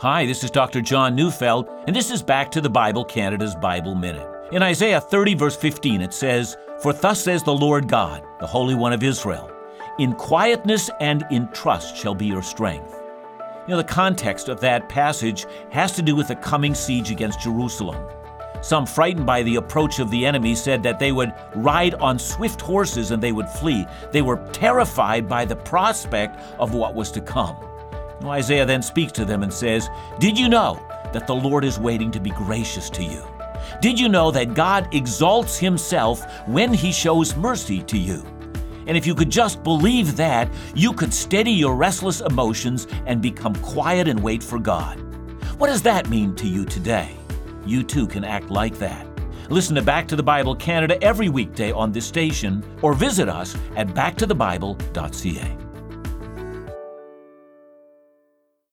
Hi, this is Dr. John Neufeld, and this is Back to the Bible Canada's Bible Minute. In Isaiah 30, verse 15, it says, For thus says the Lord God, the Holy One of Israel, In quietness and in trust shall be your strength. You know, the context of that passage has to do with the coming siege against Jerusalem. Some, frightened by the approach of the enemy, said that they would ride on swift horses and they would flee. They were terrified by the prospect of what was to come. Isaiah then speaks to them and says, Did you know that the Lord is waiting to be gracious to you? Did you know that God exalts himself when he shows mercy to you? And if you could just believe that, you could steady your restless emotions and become quiet and wait for God. What does that mean to you today? You too can act like that. Listen to Back to the Bible Canada every weekday on this station or visit us at backtothebible.ca.